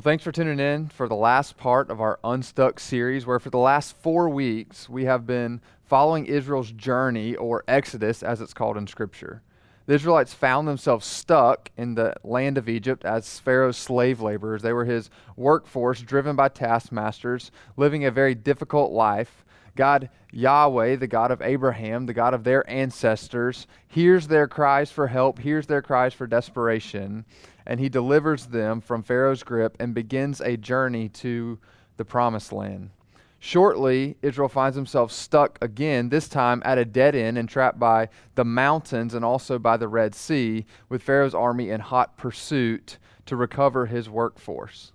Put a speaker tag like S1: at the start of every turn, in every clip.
S1: Well, thanks for tuning in for the last part of our Unstuck series, where for the last four weeks we have been following Israel's journey, or Exodus as it's called in Scripture. The Israelites found themselves stuck in the land of Egypt as Pharaoh's slave laborers. They were his workforce, driven by taskmasters, living a very difficult life. God, Yahweh, the God of Abraham, the God of their ancestors, hears their cries for help, hears their cries for desperation, and he delivers them from Pharaoh's grip and begins a journey to the promised land. Shortly, Israel finds himself stuck again, this time at a dead end and trapped by the mountains and also by the Red Sea, with Pharaoh's army in hot pursuit to recover his workforce.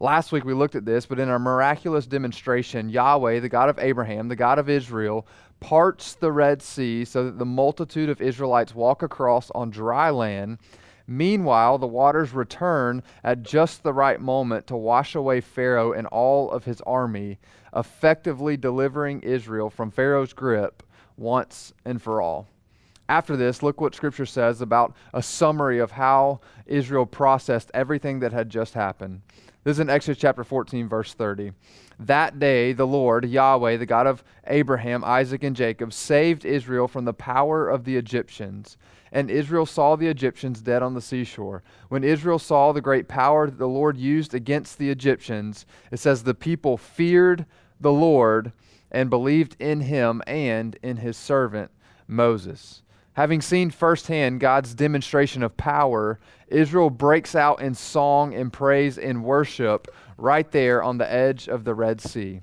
S1: Last week we looked at this, but in a miraculous demonstration, Yahweh, the God of Abraham, the God of Israel, parts the Red Sea so that the multitude of Israelites walk across on dry land Meanwhile, the waters return at just the right moment to wash away Pharaoh and all of his army, effectively delivering Israel from Pharaoh's grip once and for all. After this, look what Scripture says about a summary of how Israel processed everything that had just happened. This is in Exodus chapter 14, verse 30. That day, the Lord, Yahweh, the God of Abraham, Isaac, and Jacob, saved Israel from the power of the Egyptians and Israel saw the Egyptians dead on the seashore. When Israel saw the great power that the Lord used against the Egyptians, it says the people feared the Lord and believed in him and in his servant Moses. Having seen firsthand God's demonstration of power, Israel breaks out in song and praise and worship right there on the edge of the Red Sea.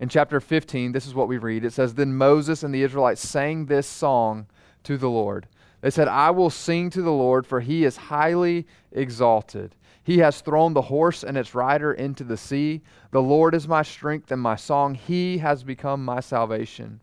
S1: In chapter 15, this is what we read. It says, Then Moses and the Israelites sang this song to the Lord. They said, I will sing to the Lord, for he is highly exalted. He has thrown the horse and its rider into the sea. The Lord is my strength and my song. He has become my salvation.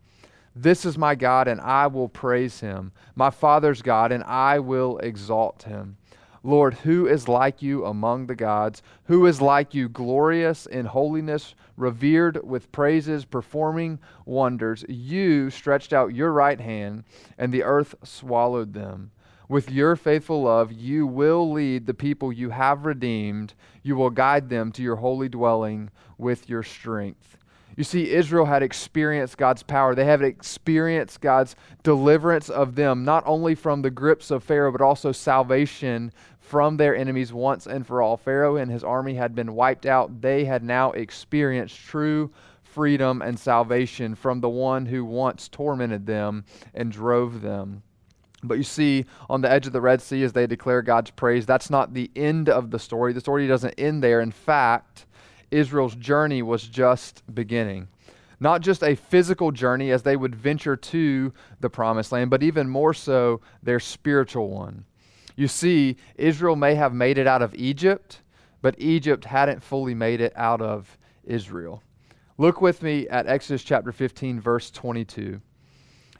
S1: This is my God, and I will praise him, my Father's God, and I will exalt him. Lord, who is like you among the gods? Who is like you, glorious in holiness, revered with praises, performing wonders? You stretched out your right hand, and the earth swallowed them. With your faithful love, you will lead the people you have redeemed. You will guide them to your holy dwelling with your strength. You see, Israel had experienced God's power. They had experienced God's deliverance of them, not only from the grips of Pharaoh, but also salvation from their enemies once and for all. Pharaoh and his army had been wiped out. They had now experienced true freedom and salvation from the one who once tormented them and drove them. But you see, on the edge of the Red Sea, as they declare God's praise, that's not the end of the story. The story doesn't end there. In fact, Israel's journey was just beginning. Not just a physical journey as they would venture to the promised land, but even more so, their spiritual one. You see, Israel may have made it out of Egypt, but Egypt hadn't fully made it out of Israel. Look with me at Exodus chapter 15, verse 22.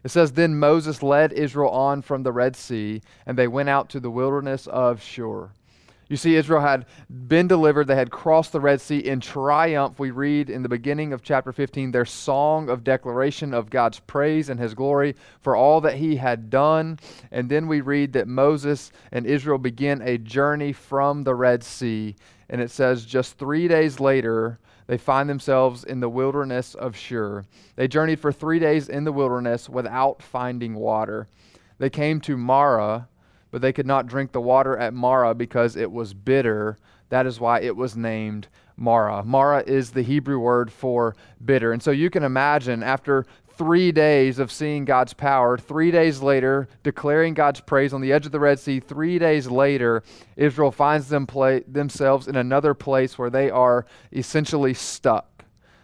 S1: It says, Then Moses led Israel on from the Red Sea, and they went out to the wilderness of Shur. You see, Israel had been delivered. They had crossed the Red Sea in triumph. We read in the beginning of chapter 15 their song of declaration of God's praise and his glory for all that he had done. And then we read that Moses and Israel begin a journey from the Red Sea. And it says, just three days later, they find themselves in the wilderness of Shur. They journeyed for three days in the wilderness without finding water. They came to Marah but they could not drink the water at Marah because it was bitter. That is why it was named Marah. Marah is the Hebrew word for bitter. And so you can imagine after three days of seeing God's power, three days later, declaring God's praise on the edge of the Red Sea, three days later, Israel finds them themselves in another place where they are essentially stuck.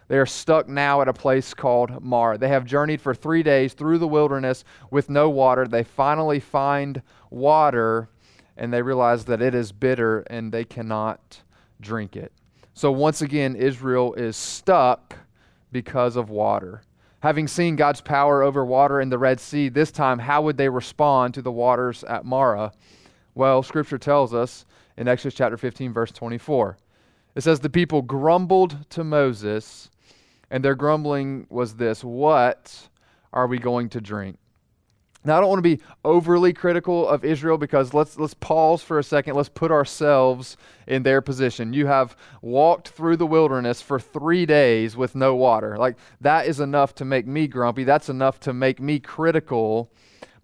S1: They are stuck now at a place called Marah. They have journeyed for three days through the wilderness with no water. They finally find water and they realize that it is bitter and they cannot drink it. So once again, Israel is stuck because of water. Having seen God's power over water in the Red Sea, this time, how would they respond to the waters at Marah? Well, Scripture tells us in Exodus chapter 15, verse 24. It says, The people grumbled to Moses and their grumbling was this What are we going to drink? Now, I don't want to be overly critical of Israel because let's, let's pause for a second. Let's put ourselves in their position. You have walked through the wilderness for three days with no water. Like, that is enough to make me grumpy. That's enough to make me critical.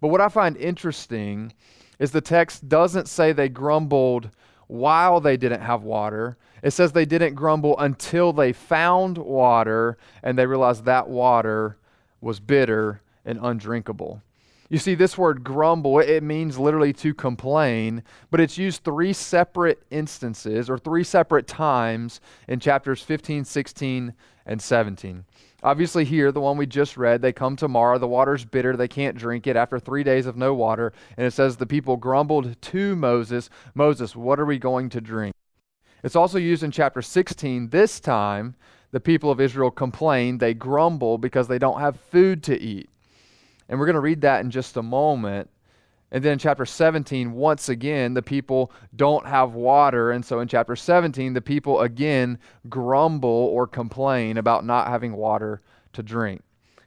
S1: But what I find interesting is the text doesn't say they grumbled while they didn't have water. It says they didn't grumble until they found water and they realized that water was bitter and undrinkable. You see, this word grumble, it means literally to complain, but it's used three separate instances or three separate times in chapters 15, 16, and 17. Obviously, here, the one we just read, they come to Marah. The water's bitter. They can't drink it after three days of no water. And it says the people grumbled to Moses, Moses, what are we going to drink? It's also used in chapter 16. This time, the people of Israel complain. They grumble because they don't have food to eat. And we're going to read that in just a moment. And then in chapter 17, once again, the people don't have water. And so in chapter 17, the people again grumble or complain about not having water to drink.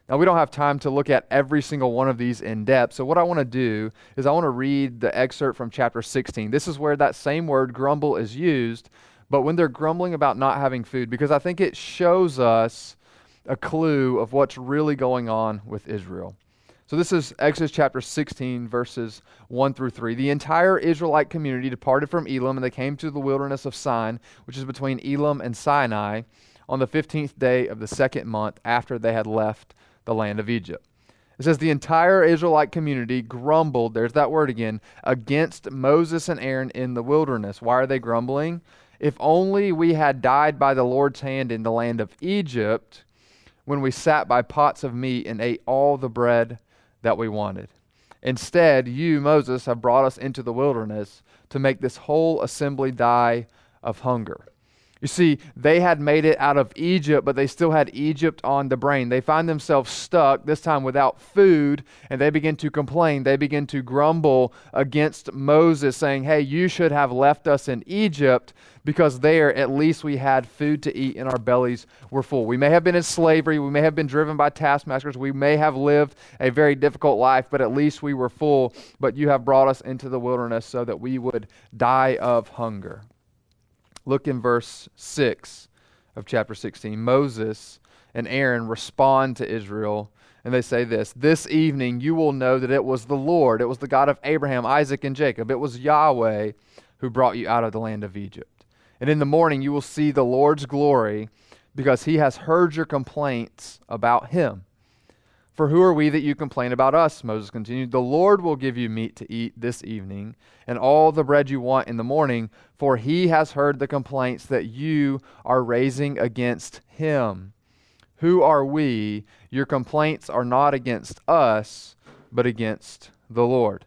S1: Now, we don't have time to look at every single one of these in depth. So, what I want to do is I want to read the excerpt from chapter 16. This is where that same word grumble is used, but when they're grumbling about not having food, because I think it shows us a clue of what's really going on with Israel. So this is Exodus chapter 16, verses 1 through 3. The entire Israelite community departed from Elim, and they came to the wilderness of Sin, which is between Elim and Sinai, on the 15th day of the second month after they had left the land of Egypt. It says the entire Israelite community grumbled, there's that word again, against Moses and Aaron in the wilderness. Why are they grumbling? If only we had died by the Lord's hand in the land of Egypt when we sat by pots of meat and ate all the bread that we wanted. Instead, you, Moses, have brought us into the wilderness to make this whole assembly die of hunger. You see, they had made it out of Egypt, but they still had Egypt on the brain. They find themselves stuck, this time without food, and they begin to complain. They begin to grumble against Moses, saying, Hey, you should have left us in Egypt because there at least we had food to eat and our bellies were full. We may have been in slavery, we may have been driven by taskmasters, we may have lived a very difficult life, but at least we were full. But you have brought us into the wilderness so that we would die of hunger. Look in verse 6 of chapter 16. Moses and Aaron respond to Israel, and they say this This evening you will know that it was the Lord, it was the God of Abraham, Isaac, and Jacob. It was Yahweh who brought you out of the land of Egypt. And in the morning you will see the Lord's glory because he has heard your complaints about him. For who are we that you complain about us? Moses continued. The Lord will give you meat to eat this evening, and all the bread you want in the morning, for he has heard the complaints that you are raising against him. Who are we? Your complaints are not against us, but against the Lord.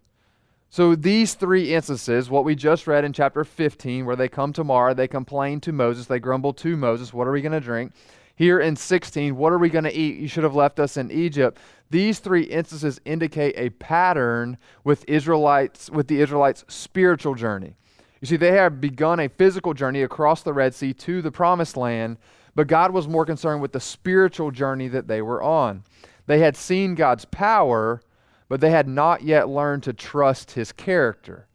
S1: So, these three instances, what we just read in chapter 15, where they come to Marah, they complain to Moses, they grumble to Moses, What are we going to drink? Here in 16, what are we going to eat? You should have left us in Egypt. These three instances indicate a pattern with Israelites with the Israelites' spiritual journey. You see, they have begun a physical journey across the Red Sea to the promised land, but God was more concerned with the spiritual journey that they were on. They had seen God's power, but they had not yet learned to trust his character.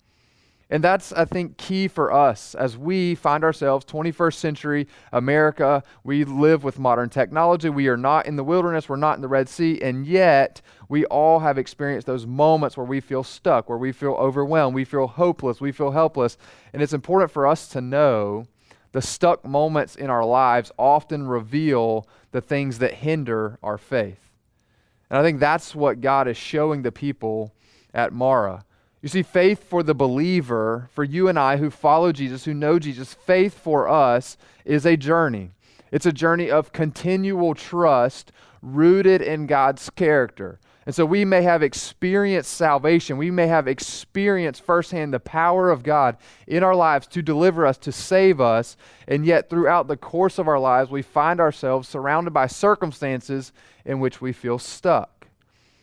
S1: And that's, I think, key for us as we find ourselves 21st century America. We live with modern technology. We are not in the wilderness. We're not in the Red Sea. And yet, we all have experienced those moments where we feel stuck, where we feel overwhelmed, we feel hopeless, we feel helpless. And it's important for us to know the stuck moments in our lives often reveal the things that hinder our faith. And I think that's what God is showing the people at Marah you see, faith for the believer, for you and I who follow Jesus, who know Jesus, faith for us is a journey. It's a journey of continual trust rooted in God's character. And so we may have experienced salvation. We may have experienced firsthand the power of God in our lives to deliver us, to save us. And yet, throughout the course of our lives, we find ourselves surrounded by circumstances in which we feel stuck.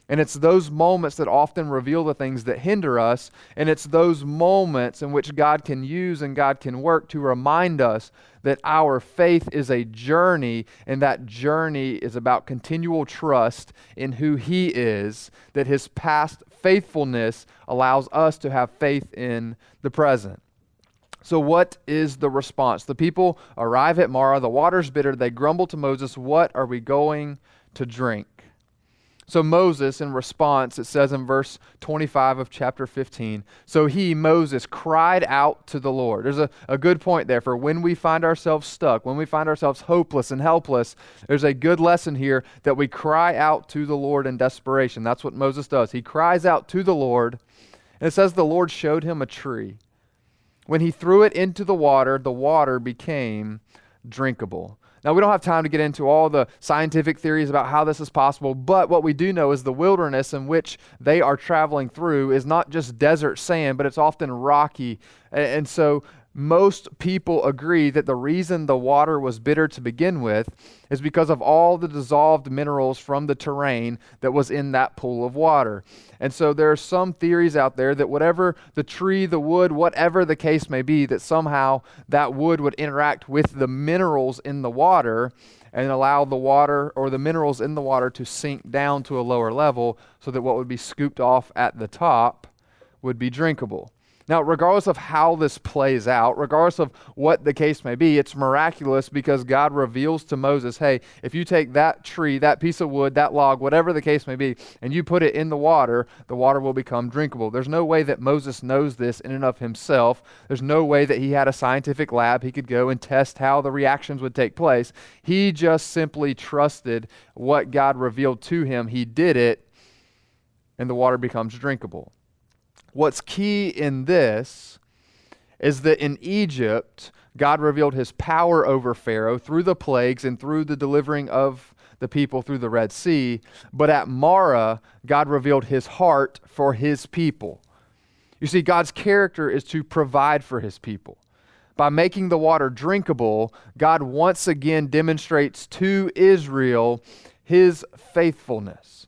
S1: And it's those moments that often reveal the things that hinder us. And it's those moments in which God can use and God can work to remind us that our faith is a journey, and that journey is about continual trust in who He is, that His past faithfulness allows us to have faith in the present. So, what is the response? The people arrive at Marah. The water's bitter. They grumble to Moses, What are we going to drink? So Moses, in response, it says in verse 25 of chapter 15, so he, Moses, cried out to the Lord. There's a, a good point there for when we find ourselves stuck, when we find ourselves hopeless and helpless, there's a good lesson here that we cry out to the Lord in desperation. That's what Moses does. He cries out to the Lord, and it says the Lord showed him a tree. When he threw it into the water, the water became drinkable. Now, we don't have time to get into all the scientific theories about how this is possible, but what we do know is the wilderness in which they are traveling through is not just desert sand, but it's often rocky. And so most people agree that the reason the water was bitter to begin with is because of all the dissolved minerals from the terrain that was in that pool of water. And so there are some theories out there that whatever the tree, the wood, whatever the case may be, that somehow that wood would interact with the minerals in the water and allow the water or the minerals in the water to sink down to a lower level so that what would be scooped off at the top would be drinkable. Now, regardless of how this plays out, regardless of what the case may be, it's miraculous because God reveals to Moses, hey, if you take that tree, that piece of wood, that log, whatever the case may be, and you put it in the water, the water will become drinkable. There's no way that Moses knows this in and of himself. There's no way that he had a scientific lab he could go and test how the reactions would take place. He just simply trusted what God revealed to him. He did it, and the water becomes drinkable. What's key in this is that in Egypt, God revealed his power over Pharaoh through the plagues and through the delivering of the people through the Red Sea. But at Marah, God revealed his heart for his people. You see, God's character is to provide for his people. By making the water drinkable, God once again demonstrates to Israel his faithfulness.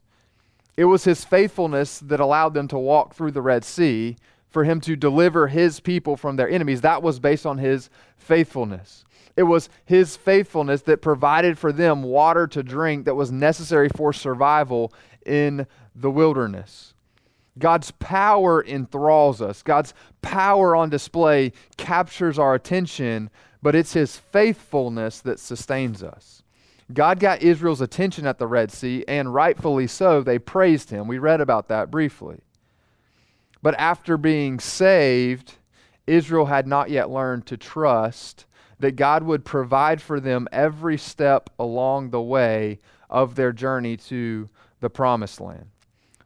S1: It was his faithfulness that allowed them to walk through the Red Sea, for him to deliver his people from their enemies. That was based on his faithfulness. It was his faithfulness that provided for them water to drink that was necessary for survival in the wilderness. God's power enthralls us. God's power on display captures our attention, but it's his faithfulness that sustains us. God got Israel's attention at the Red Sea, and rightfully so, they praised him. We read about that briefly. But after being saved, Israel had not yet learned to trust that God would provide for them every step along the way of their journey to the promised land.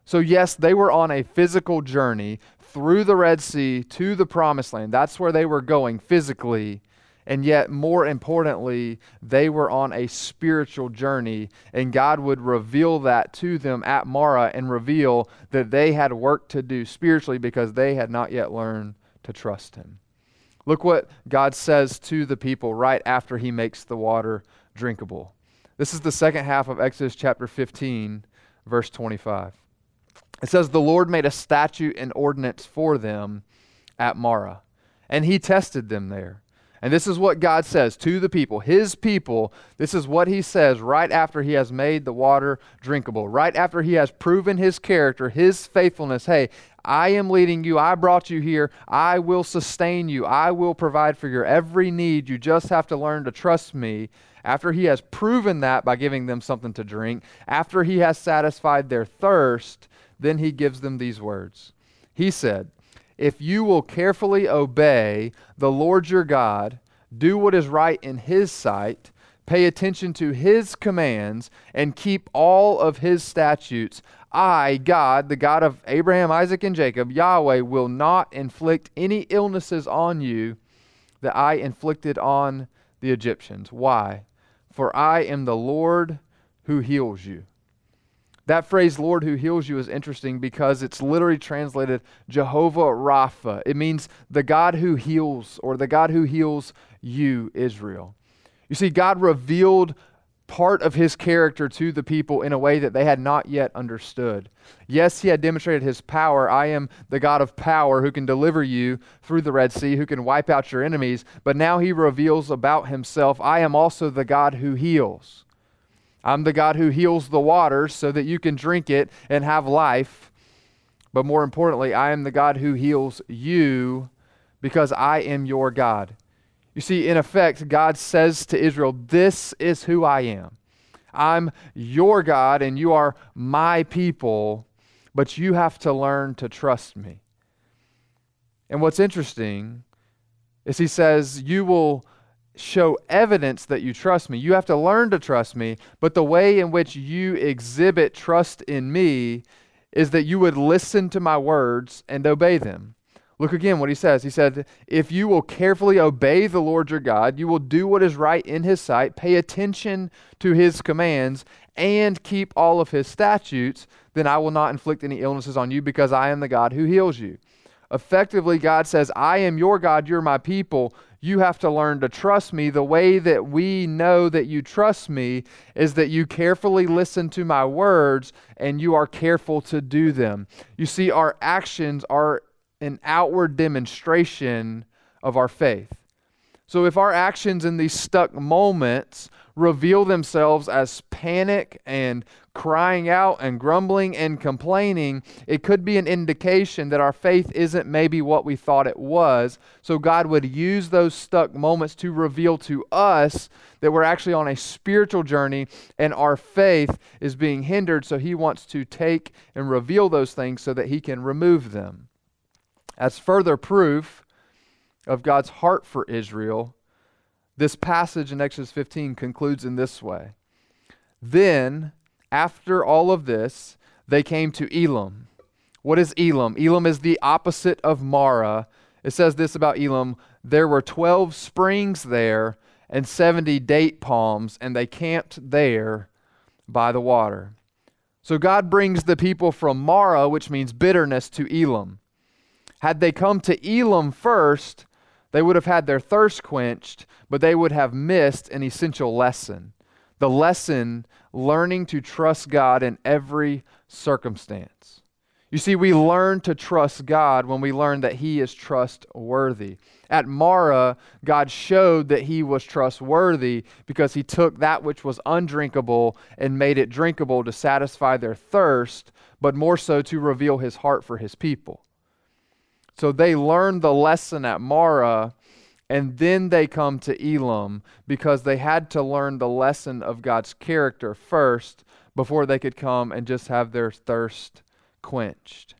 S1: So, yes, they were on a physical journey through the Red Sea to the promised land. That's where they were going physically. And yet, more importantly, they were on a spiritual journey, and God would reveal that to them at Marah and reveal that they had work to do spiritually because they had not yet learned to trust Him. Look what God says to the people right after He makes the water drinkable. This is the second half of Exodus chapter 15, verse 25. It says, The Lord made a statute and ordinance for them at Marah, and He tested them there. And this is what God says to the people, his people. This is what he says right after he has made the water drinkable, right after he has proven his character, his faithfulness. Hey, I am leading you. I brought you here. I will sustain you. I will provide for your every need. You just have to learn to trust me. After he has proven that by giving them something to drink, after he has satisfied their thirst, then he gives them these words. He said, if you will carefully obey the Lord your God, do what is right in his sight, pay attention to his commands, and keep all of his statutes, I, God, the God of Abraham, Isaac, and Jacob, Yahweh, will not inflict any illnesses on you that I inflicted on the Egyptians. Why? For I am the Lord who heals you. That phrase, Lord who heals you, is interesting because it's literally translated Jehovah Rapha. It means the God who heals, or the God who heals you, Israel. You see, God revealed part of his character to the people in a way that they had not yet understood. Yes, he had demonstrated his power. I am the God of power who can deliver you through the Red Sea, who can wipe out your enemies. But now he reveals about himself I am also the God who heals. I'm the God who heals the water so that you can drink it and have life. But more importantly, I am the God who heals you because I am your God. You see, in effect, God says to Israel, This is who I am. I'm your God and you are my people, but you have to learn to trust me. And what's interesting is he says, You will show evidence that you trust me. You have to learn to trust me, but the way in which you exhibit trust in me is that you would listen to my words and obey them. Look again what he says. He said, If you will carefully obey the Lord your God, you will do what is right in his sight, pay attention to his commands, and keep all of his statutes, then I will not inflict any illnesses on you because I am the God who heals you. Effectively, God says, I am your God, you're my people. You have to learn to trust me. The way that we know that you trust me is that you carefully listen to my words and you are careful to do them. You see, our actions are an outward demonstration of our faith. So if our actions in these stuck moments reveal themselves as panic and crying out and grumbling and complaining, it could be an indication that our faith isn't maybe what we thought it was. So God would use those stuck moments to reveal to us that we're actually on a spiritual journey and our faith is being hindered. So He wants to take and reveal those things so that He can remove them. As further proof of God's heart for Israel, this passage in Exodus 15 concludes in this way Then, after all of this, they came to Elim. What is Elim? Elim is the opposite of Marah. It says this about Elim there were 12 springs there and 70 date palms, and they camped there by the water. So God brings the people from Marah, which means bitterness, to Elim. Had they come to Elim first, they would have had their thirst quenched, but they would have missed an essential lesson. The lesson learning to trust God in every circumstance. You see, we learn to trust God when we learn that He is trustworthy. At Marah, God showed that He was trustworthy because He took that which was undrinkable and made it drinkable to satisfy their thirst, but more so to reveal His heart for His people. So they learned the lesson at Marah, and then they come to Elim because they had to learn the lesson of God's character first before they could come and just have their thirst quenched.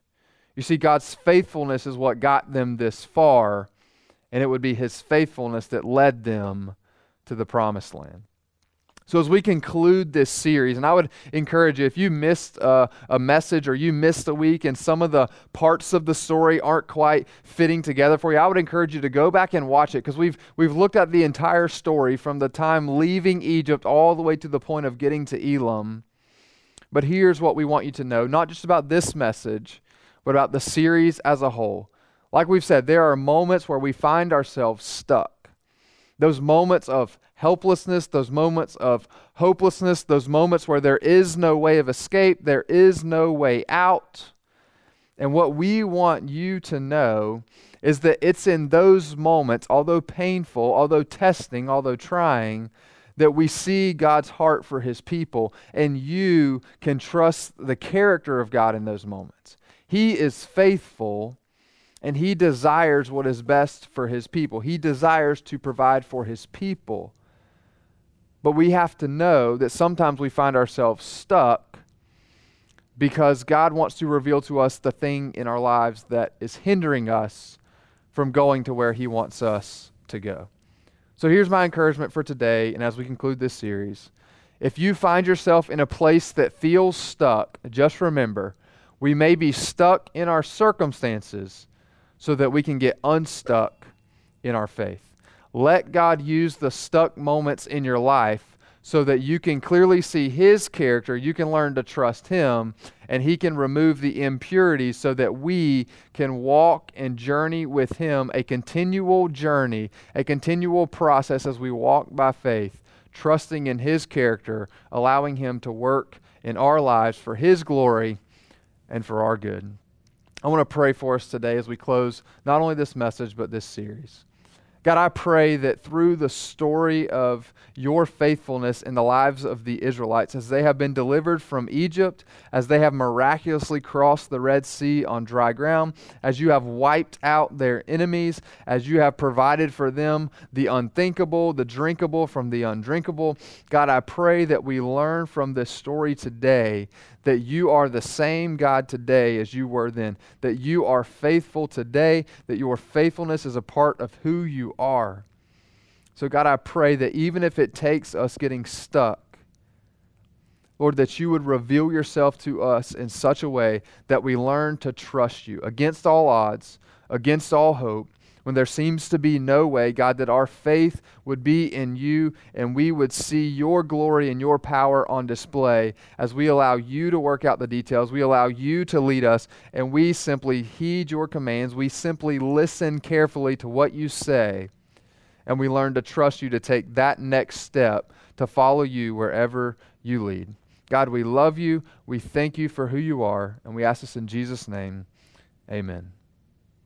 S1: You see, God's faithfulness is what got them this far, and it would be His faithfulness that led them to the promised land. So, as we conclude this series, and I would encourage you if you missed a, a, message or you missed a week and some of the parts of the story aren't quite fitting together for you, I would encourage you to go back and watch it because we've, we've looked at the entire story from the time leaving Egypt all the way to the point of getting to Elim. But here's what we want you to know not just about this message, but about the series as a whole. Like we've said, there are moments where we find ourselves stuck. Those moments of helplessness, those moments of hopelessness, those moments where there is no way of escape, there is no way out. And what we want you to know is that it's in those moments, although painful, although testing, although trying, that we see God's heart for his people, and you can trust the character of God in those moments. He is faithful and he desires what is best for his people. He desires to provide for his people. But we have to know that sometimes we find ourselves stuck because God wants to reveal to us the thing in our lives that is hindering us from going to where He wants us to go. So here's my encouragement for today, and as we conclude this series. If you find yourself in a place that feels stuck, just remember we may be stuck in our circumstances so that we can get unstuck in our faith. Let God use the stuck moments in your life so that you can clearly see His character. You can learn to trust Him, and He can remove the impurities so that we can walk and journey with Him a continual journey, a continual process as we walk by faith, trusting in His character, allowing Him to work in our lives for His glory and for our good. I want to pray for us today as we close not only this message, but this series. God, I pray that through the story of your faithfulness in the lives of the Israelites, as they have been delivered from Egypt, as they have miraculously crossed the Red Sea on dry ground, as you have wiped out their enemies, as you have provided for them the unthinkable, the drinkable from the undrinkable, God, I pray that we learn from this story today that you are the same God today as you were then, that you are faithful today, that your faithfulness is a part of who you are. So, God, I pray that even if it takes us getting stuck, Lord, that you would reveal yourself to us in such a way that we learn to trust you against all odds, against all hope, when there seems to be no way, God, that our faith would be in you and we would see your glory and your power on display as we allow you to work out the details. We allow you to lead us and we simply heed your commands. We simply listen carefully to what you say and we learn to trust you to take that next step to follow you wherever you lead. God, we love you. We thank you for who you are. And we ask this in Jesus' name. Amen.